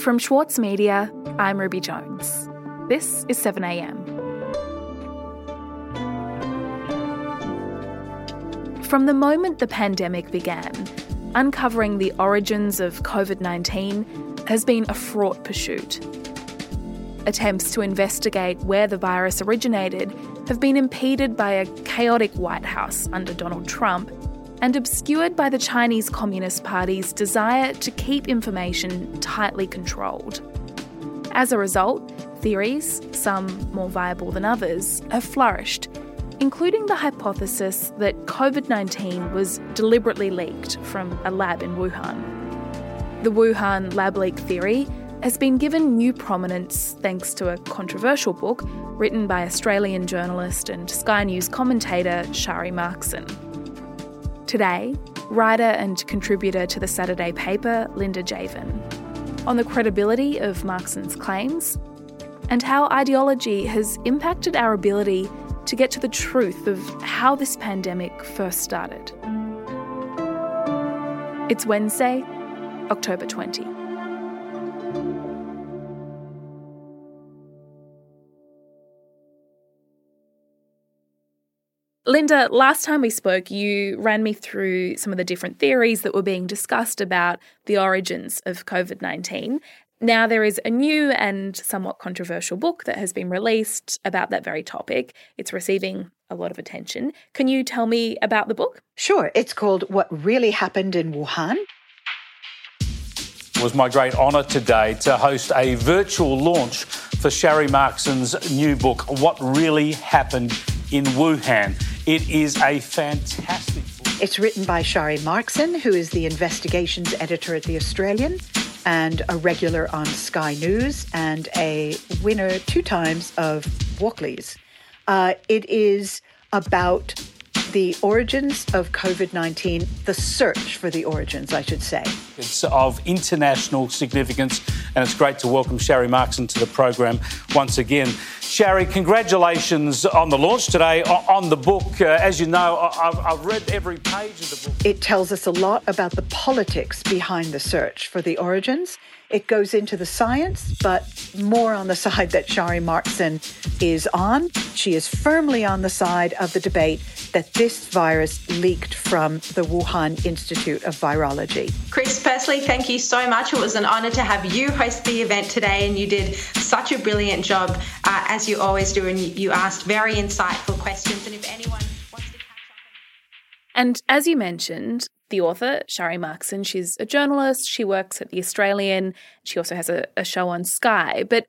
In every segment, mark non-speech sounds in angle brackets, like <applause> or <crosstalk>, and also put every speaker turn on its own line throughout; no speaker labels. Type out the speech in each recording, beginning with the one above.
From Schwartz Media, I'm Ruby Jones. This is 7am. From the moment the pandemic began, uncovering the origins of COVID 19 has been a fraught pursuit. Attempts to investigate where the virus originated have been impeded by a chaotic White House under Donald Trump and obscured by the Chinese Communist Party's desire to keep information tightly controlled. As a result, theories, some more viable than others, have flourished, including the hypothesis that COVID 19 was deliberately leaked from a lab in Wuhan. The Wuhan lab leak theory has been given new prominence thanks to a controversial book written by Australian journalist and Sky News commentator Sharri Markson. Today, writer and contributor to the Saturday paper, Linda Jaivin, on the credibility of Markson's claims and how ideology has impacted our ability to get to the truth of how this pandemic first started. It's Wednesday, October 20. Linda, last time we spoke, you ran me through some of the different theories that were being discussed about the origins of COVID 19. Now, there is a new and somewhat controversial book that has been released about that very topic. It's receiving a lot of attention. Can you tell me about the book?
Sure. It's called What Really Happened in Wuhan.
It was my great honour today to host a virtual launch for Sharri Markson's new book, What Really Happened in Wuhan. It is a fantastic book.
It's written by Sharri Markson, who is the investigations editor at The Australian and a regular on Sky News and a winner two times of Walkleys. Uh, it is about the origins of COVID 19, the search for the origins, I should say.
It's of international significance, and it's great to welcome Sharri Markson to the program once again. Sharri, congratulations on the launch today on the book. Uh, as you know, I've, I've read every page of the book.
It tells us a lot about the politics behind the search for the origins. It goes into the science, but more on the side that Sharri Markson is on. She is firmly on the side of the debate that this virus leaked from the Wuhan Institute of Virology.
Chris Pursley, thank you so much. It was an honour to have you host the event today, and you did such a brilliant job, uh, as you always do, and you asked very insightful questions. And if anyone wants to catch up.
And as you mentioned, the author, Sharri Markson, she's a journalist. She works at The Australian. She also has a, a show on Sky. But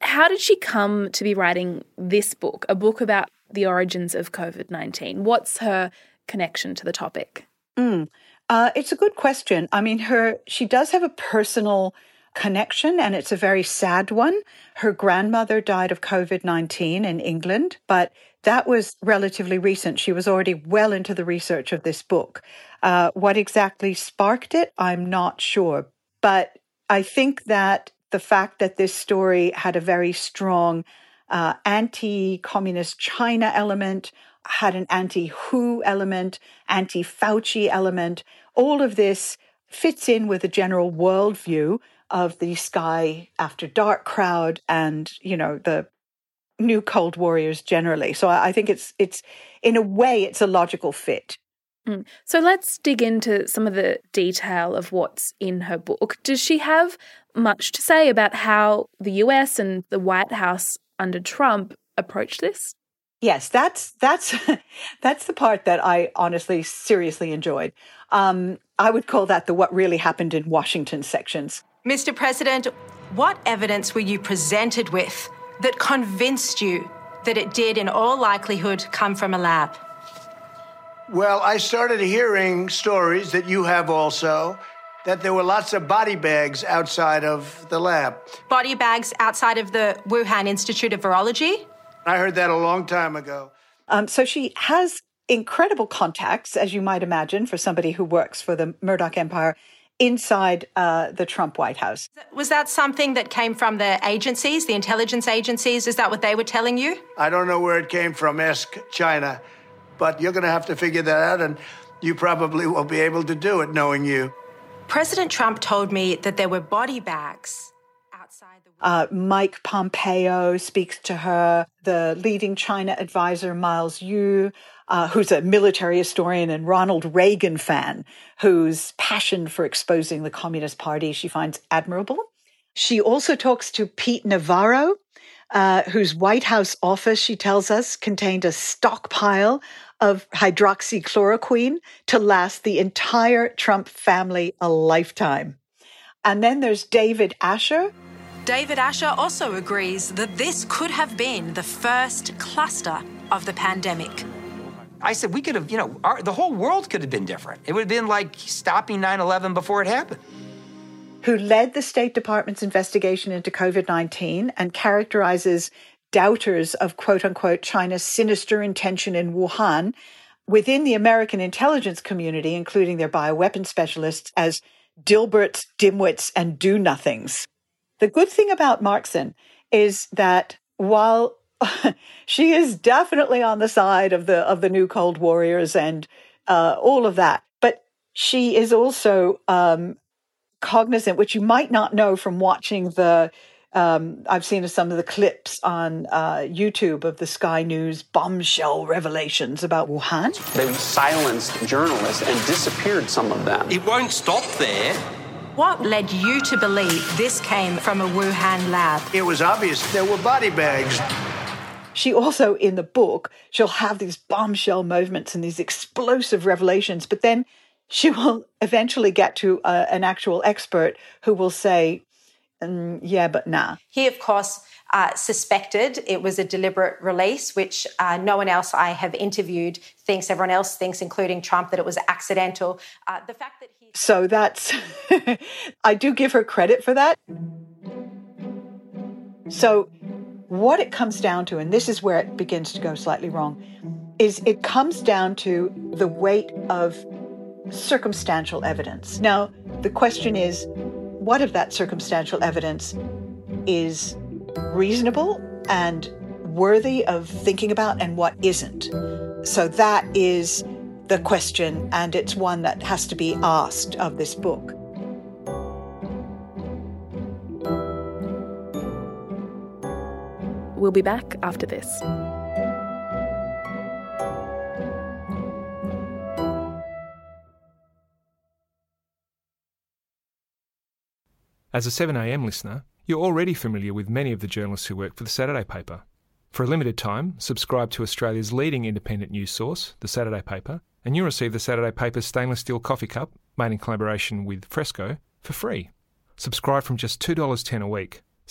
how did she come to be writing this book, a book about the origins of COVID 19? What's her connection to the topic?
Mm. Uh, it's a good question. I mean, her she does have a personal connection, and it's a very sad one. Her grandmother died of COVID 19 in England, but that was relatively recent. She was already well into the research of this book. Uh, what exactly sparked it, I'm not sure. But I think that the fact that this story had a very strong uh, anti communist China element, had an anti WHO element, anti Fauci element, all of this fits in with a general worldview of the Sky After Dark crowd and, you know, the new Cold Warriors generally. So I think it's it's in a way it's a logical fit.
Mm. So let's dig into some of the detail of what's in her book. Does she have much to say about how the US and the White House under Trump approached this?
Yes, that's that's <laughs> that's the part that I honestly seriously enjoyed. Um, I would call that the what really happened in Washington sections.
Mr. President, what evidence were you presented with that convinced you that it did, in all likelihood, come from a lab?
Well, I started hearing stories that you have also that there were lots of body bags outside of the lab.
Body bags outside of the Wuhan Institute of Virology?
I heard that a long time ago.
Um, so she has incredible contacts, as you might imagine, for somebody who works for the Murdoch Empire inside uh, the Trump White House.
Was that something that came from the agencies, the intelligence agencies? Is that what they were telling you?
I don't know where it came from. Ask China. But you're going to have to figure that out, and you probably won't be able to do it knowing you.
President Trump told me that there were body bags outside the.
Uh, Mike Pompeo speaks to her. The leading China advisor, Miles Yu, uh, who's a military historian and Ronald Reagan fan, whose passion for exposing the Communist Party she finds admirable. She also talks to Pete Navarro, uh, whose White House office, she tells us, contained a stockpile of hydroxychloroquine to last the entire Trump family a lifetime. And then there's David Asher.
David Asher also agrees that this could have been the first cluster of the pandemic.
I said we could have, you know, our, the whole world could have been different. It would have been like stopping 9 11 before it happened
who led the State Department's investigation into COVID 19 and characterizes doubters of quote unquote China's sinister intention in Wuhan within the American intelligence community, including their bioweapon specialists, as Dilberts, dimwits, and do nothings. The good thing about Markson is that while <laughs> she is definitely on the side of the of the new Cold Warriors and uh, all of that, but she is also um, cognizant, which you might not know from watching the. Um, I've seen some of the clips on uh, YouTube of the Sky News bombshell revelations about Wuhan.
They silenced journalists and disappeared some of them.
It won't stop there.
What led you to believe this came from a Wuhan lab?
It was obvious there were body bags.
She also, in the book, she'll have these bombshell moments and these explosive revelations, but then she <laughs> will eventually get to uh, an actual expert who will say, mm, yeah, but nah.
He, of course, uh, suspected it was a deliberate release, which uh, no one else I have interviewed thinks, everyone else thinks, including Trump, that it was accidental. Uh, the fact that he.
So that's. <laughs> I do give her credit for that. So, what it comes down to, and this is where it begins to go slightly wrong, is it comes down to the weight of circumstantial evidence. Now, the question is what of that circumstantial evidence is reasonable and worthy of thinking about and what isn't? So that is the question, and it's one that has to be asked of this book.
We'll be back after this.
As a 7am listener, you're already familiar with many of the journalists who work for the Saturday paper. For a limited time, subscribe to Australia's leading independent news source, the Saturday paper, and you'll receive the Saturday paper's stainless steel coffee cup, made in collaboration with Fresco, for free. Subscribe from just $2.10 a week.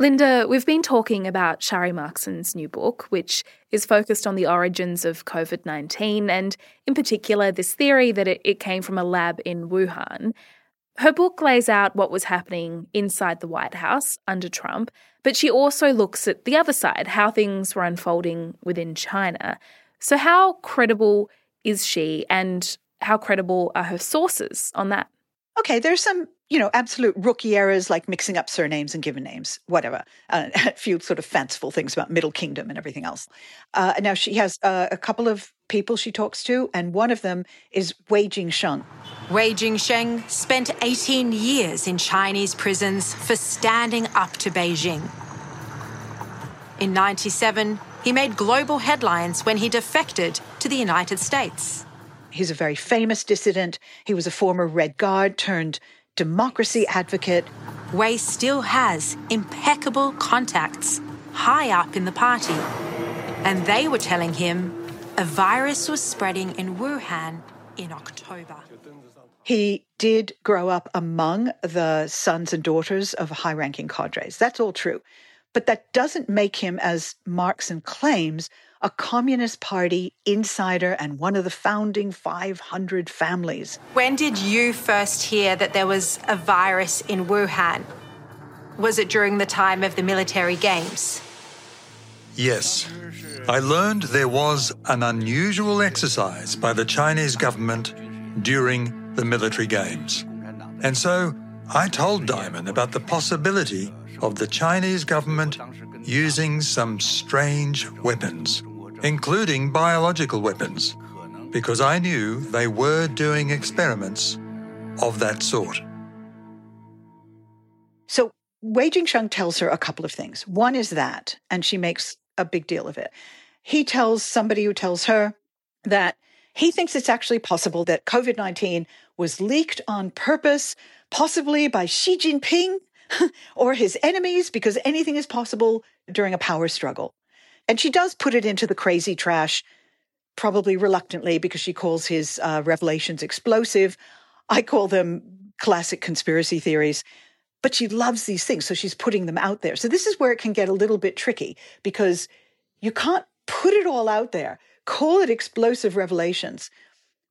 Linda, we've been talking about Sharri Markson's new book, which is focused on the origins of COVID 19 and, in particular, this theory that it, it came from a lab in Wuhan. Her book lays out what was happening inside the White House under Trump, but she also looks at the other side, how things were unfolding within China. So, how credible is she, and how credible are her sources on that?
Okay, there's some you know, absolute rookie errors like mixing up surnames and given names, whatever. Uh, <laughs> a few sort of fanciful things about Middle Kingdom and everything else. Uh, now she has uh, a couple of people she talks to, and one of them is Wei Jingsheng.
Wei Jingsheng spent 18 years in Chinese prisons for standing up to Beijing. In 97, he made global headlines when he defected to the United States.
He's a very famous dissident. He was a former Red Guard turned democracy advocate.
Wei still has impeccable contacts high up in the party. And they were telling him a virus was spreading in Wuhan in October.
He did grow up among the sons and daughters of high ranking cadres. That's all true. But that doesn't make him, as Markson claims, a Communist Party insider and one of the founding 500 families.
When did you first hear that there was a virus in Wuhan? was it during the time of the military games?
Yes. I learned there was an unusual exercise by the Chinese government during the military games. And so I told Diamond about the possibility of the Chinese government using some strange weapons, including biological weapons, because I knew they were doing experiments of that sort.
So Wei Jingsheng tells her a couple of things. One is that, and she makes a big deal of it. He tells somebody who tells her that he thinks it's actually possible that COVID 19 was leaked on purpose, possibly by Xi Jinping <laughs> or his enemies, because anything is possible during a power struggle. And she does put it into the crazy trash, probably reluctantly, because she calls his uh, revelations explosive. I call them classic conspiracy theories but she loves these things. So she's putting them out there. So this is where it can get a little bit tricky because you can't put it all out there, call it explosive revelations,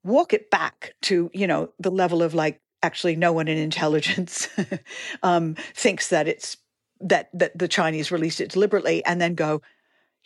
walk it back to, you know, the level of like, actually no one in intelligence <laughs> um, thinks that it's that that the Chinese released it deliberately and then go,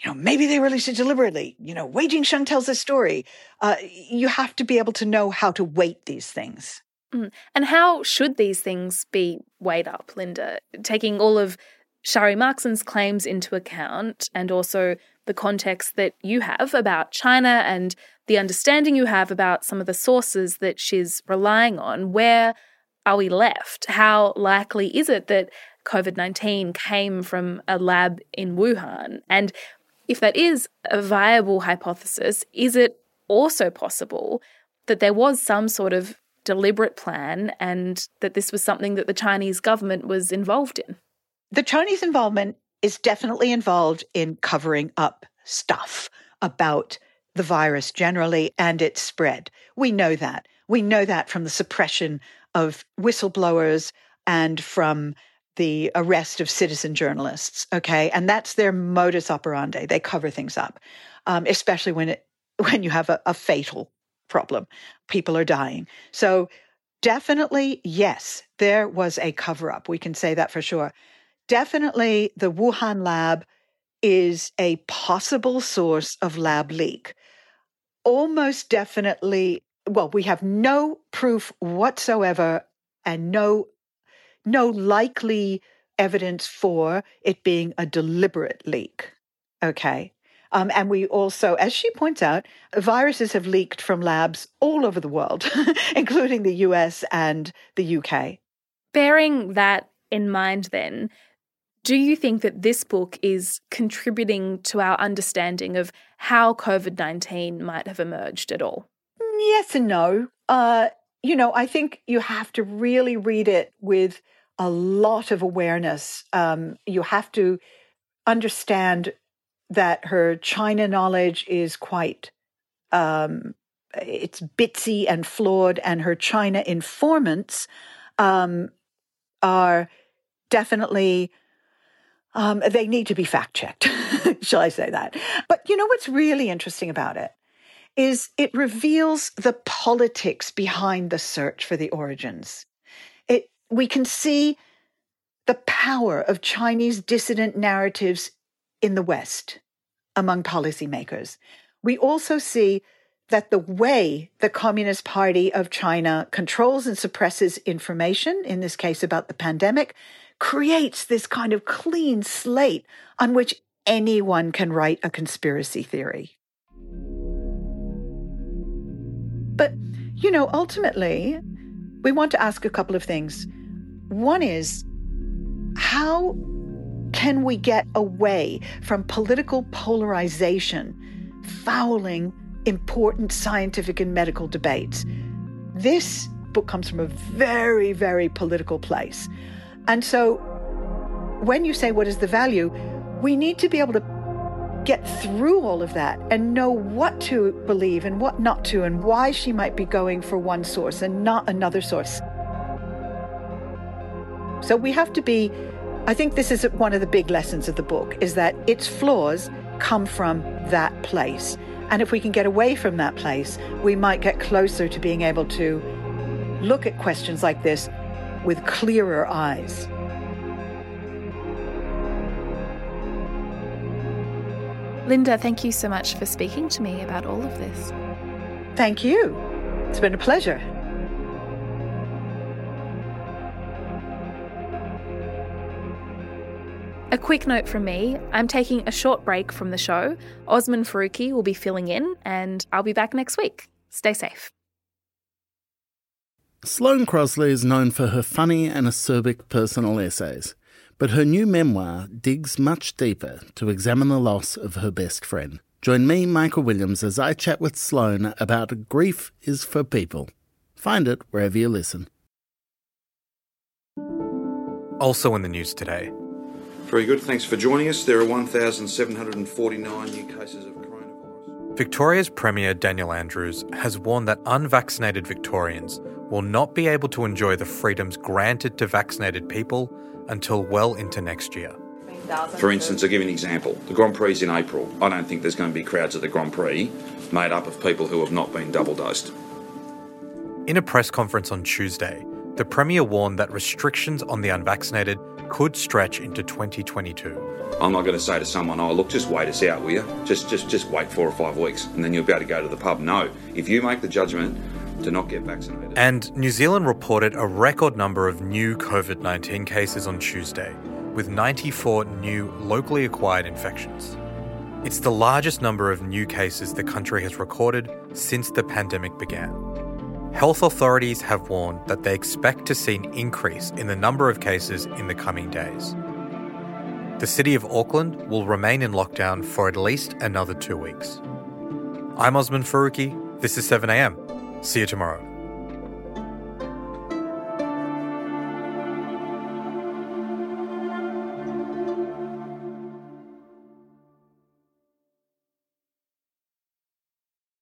you know, maybe they released it deliberately. You know, Wei Jingsheng tells this story. Uh, you have to be able to know how to weight these things.
Mm. And how should these things be weighed up, Linda? Taking all of Sharri Markson's claims into account and also the context that you have about China and the understanding you have about some of the sources that she's relying on, where are we left? How likely is it that COVID 19 came from a lab in Wuhan? And if that is a viable hypothesis, is it also possible that there was some sort of deliberate plan and that this was something that the Chinese government was involved in?
The Chinese involvement is definitely involved in covering up stuff about the virus generally and its spread. We know that. We know that from the suppression of whistleblowers and from the arrest of citizen journalists. Okay. And that's their modus operandi. They cover things up, um, especially when it, <laughs> when you have a, a fatal problem. People are dying. So, definitely, yes, there was a cover up. We can say that for sure. Definitely, the Wuhan lab is a possible source of lab leak. Almost definitely, well, we have no proof whatsoever and no no likely evidence for it being a deliberate leak. Okay. Um, and we also, as she points out, viruses have leaked from labs all over the world, <laughs> including the US and the UK.
Bearing that in mind, then, do you think that this book is contributing to our understanding of how COVID 19 might have emerged at all?
Yes and no. Uh, you know, I think you have to really read it with a lot of awareness. Um, you have to understand that her China knowledge is quite um, it's bitsy and flawed, and her China informants um, are definitely um, they need to be fact checked. <laughs> Shall I say that? But you know what's really interesting about it is it reveals the politics behind the search for the origins. It we can see the power of Chinese dissident narratives in the West among policymakers. We also see that the way the Communist Party of China controls and suppresses information, in this case about the pandemic, creates this kind of clean slate on which anyone can write a conspiracy theory. But, you know, ultimately, we want to ask a couple of things. One is, how can we get away from political polarization, fouling important scientific and medical debates? This book comes from a very, very political place. And so when you say, what is the value? We need to be able to get through all of that and know what to believe and what not to, and why she might be going for one source and not another source. So we have to be I think this is one of the big lessons of the book is that its flaws come from that place. And if we can get away from that place, we might get closer to being able to look at questions like this with clearer eyes.
Linda, thank you so much for speaking to me about all of this.
Thank you. It's been a pleasure.
A quick note from me I'm taking a short break from the show. Osman Faruqi will be filling in, and I'll be back next week. Stay safe.
Sloane Crosley is known for her funny and acerbic personal essays, but her new memoir digs much deeper to examine the loss of her best friend. Join me, Michael Williams, as I chat with Sloane about Grief is for People. Find it wherever you listen.
Also in the news today.
Very good. Thanks for joining us. There are 1,749 new cases of coronavirus.
Victoria's Premier Daniel Andrews has warned that unvaccinated Victorians will not be able to enjoy the freedoms granted to vaccinated people until well into next year.
For instance, I'll give you an example. The Grand Prix is in April. I don't think there's going to be crowds at the Grand Prix made up of people who have not been double dosed.
In a press conference on Tuesday, the Premier warned that restrictions on the unvaccinated could stretch into 2022.
I'm not going to say to someone, "Oh, look, just wait us out, will you? Just, just, just wait four or five weeks, and then you'll be able to go to the pub." No, if you make the judgment to not get vaccinated.
And New Zealand reported a record number of new COVID 19 cases on Tuesday, with 94 new locally acquired infections. It's the largest number of new cases the country has recorded since the pandemic began. Health authorities have warned that they expect to see an increase in the number of cases in the coming days. The city of Auckland will remain in lockdown for at least another two weeks. I'm Osman Faruqi. This is 7am. See you tomorrow.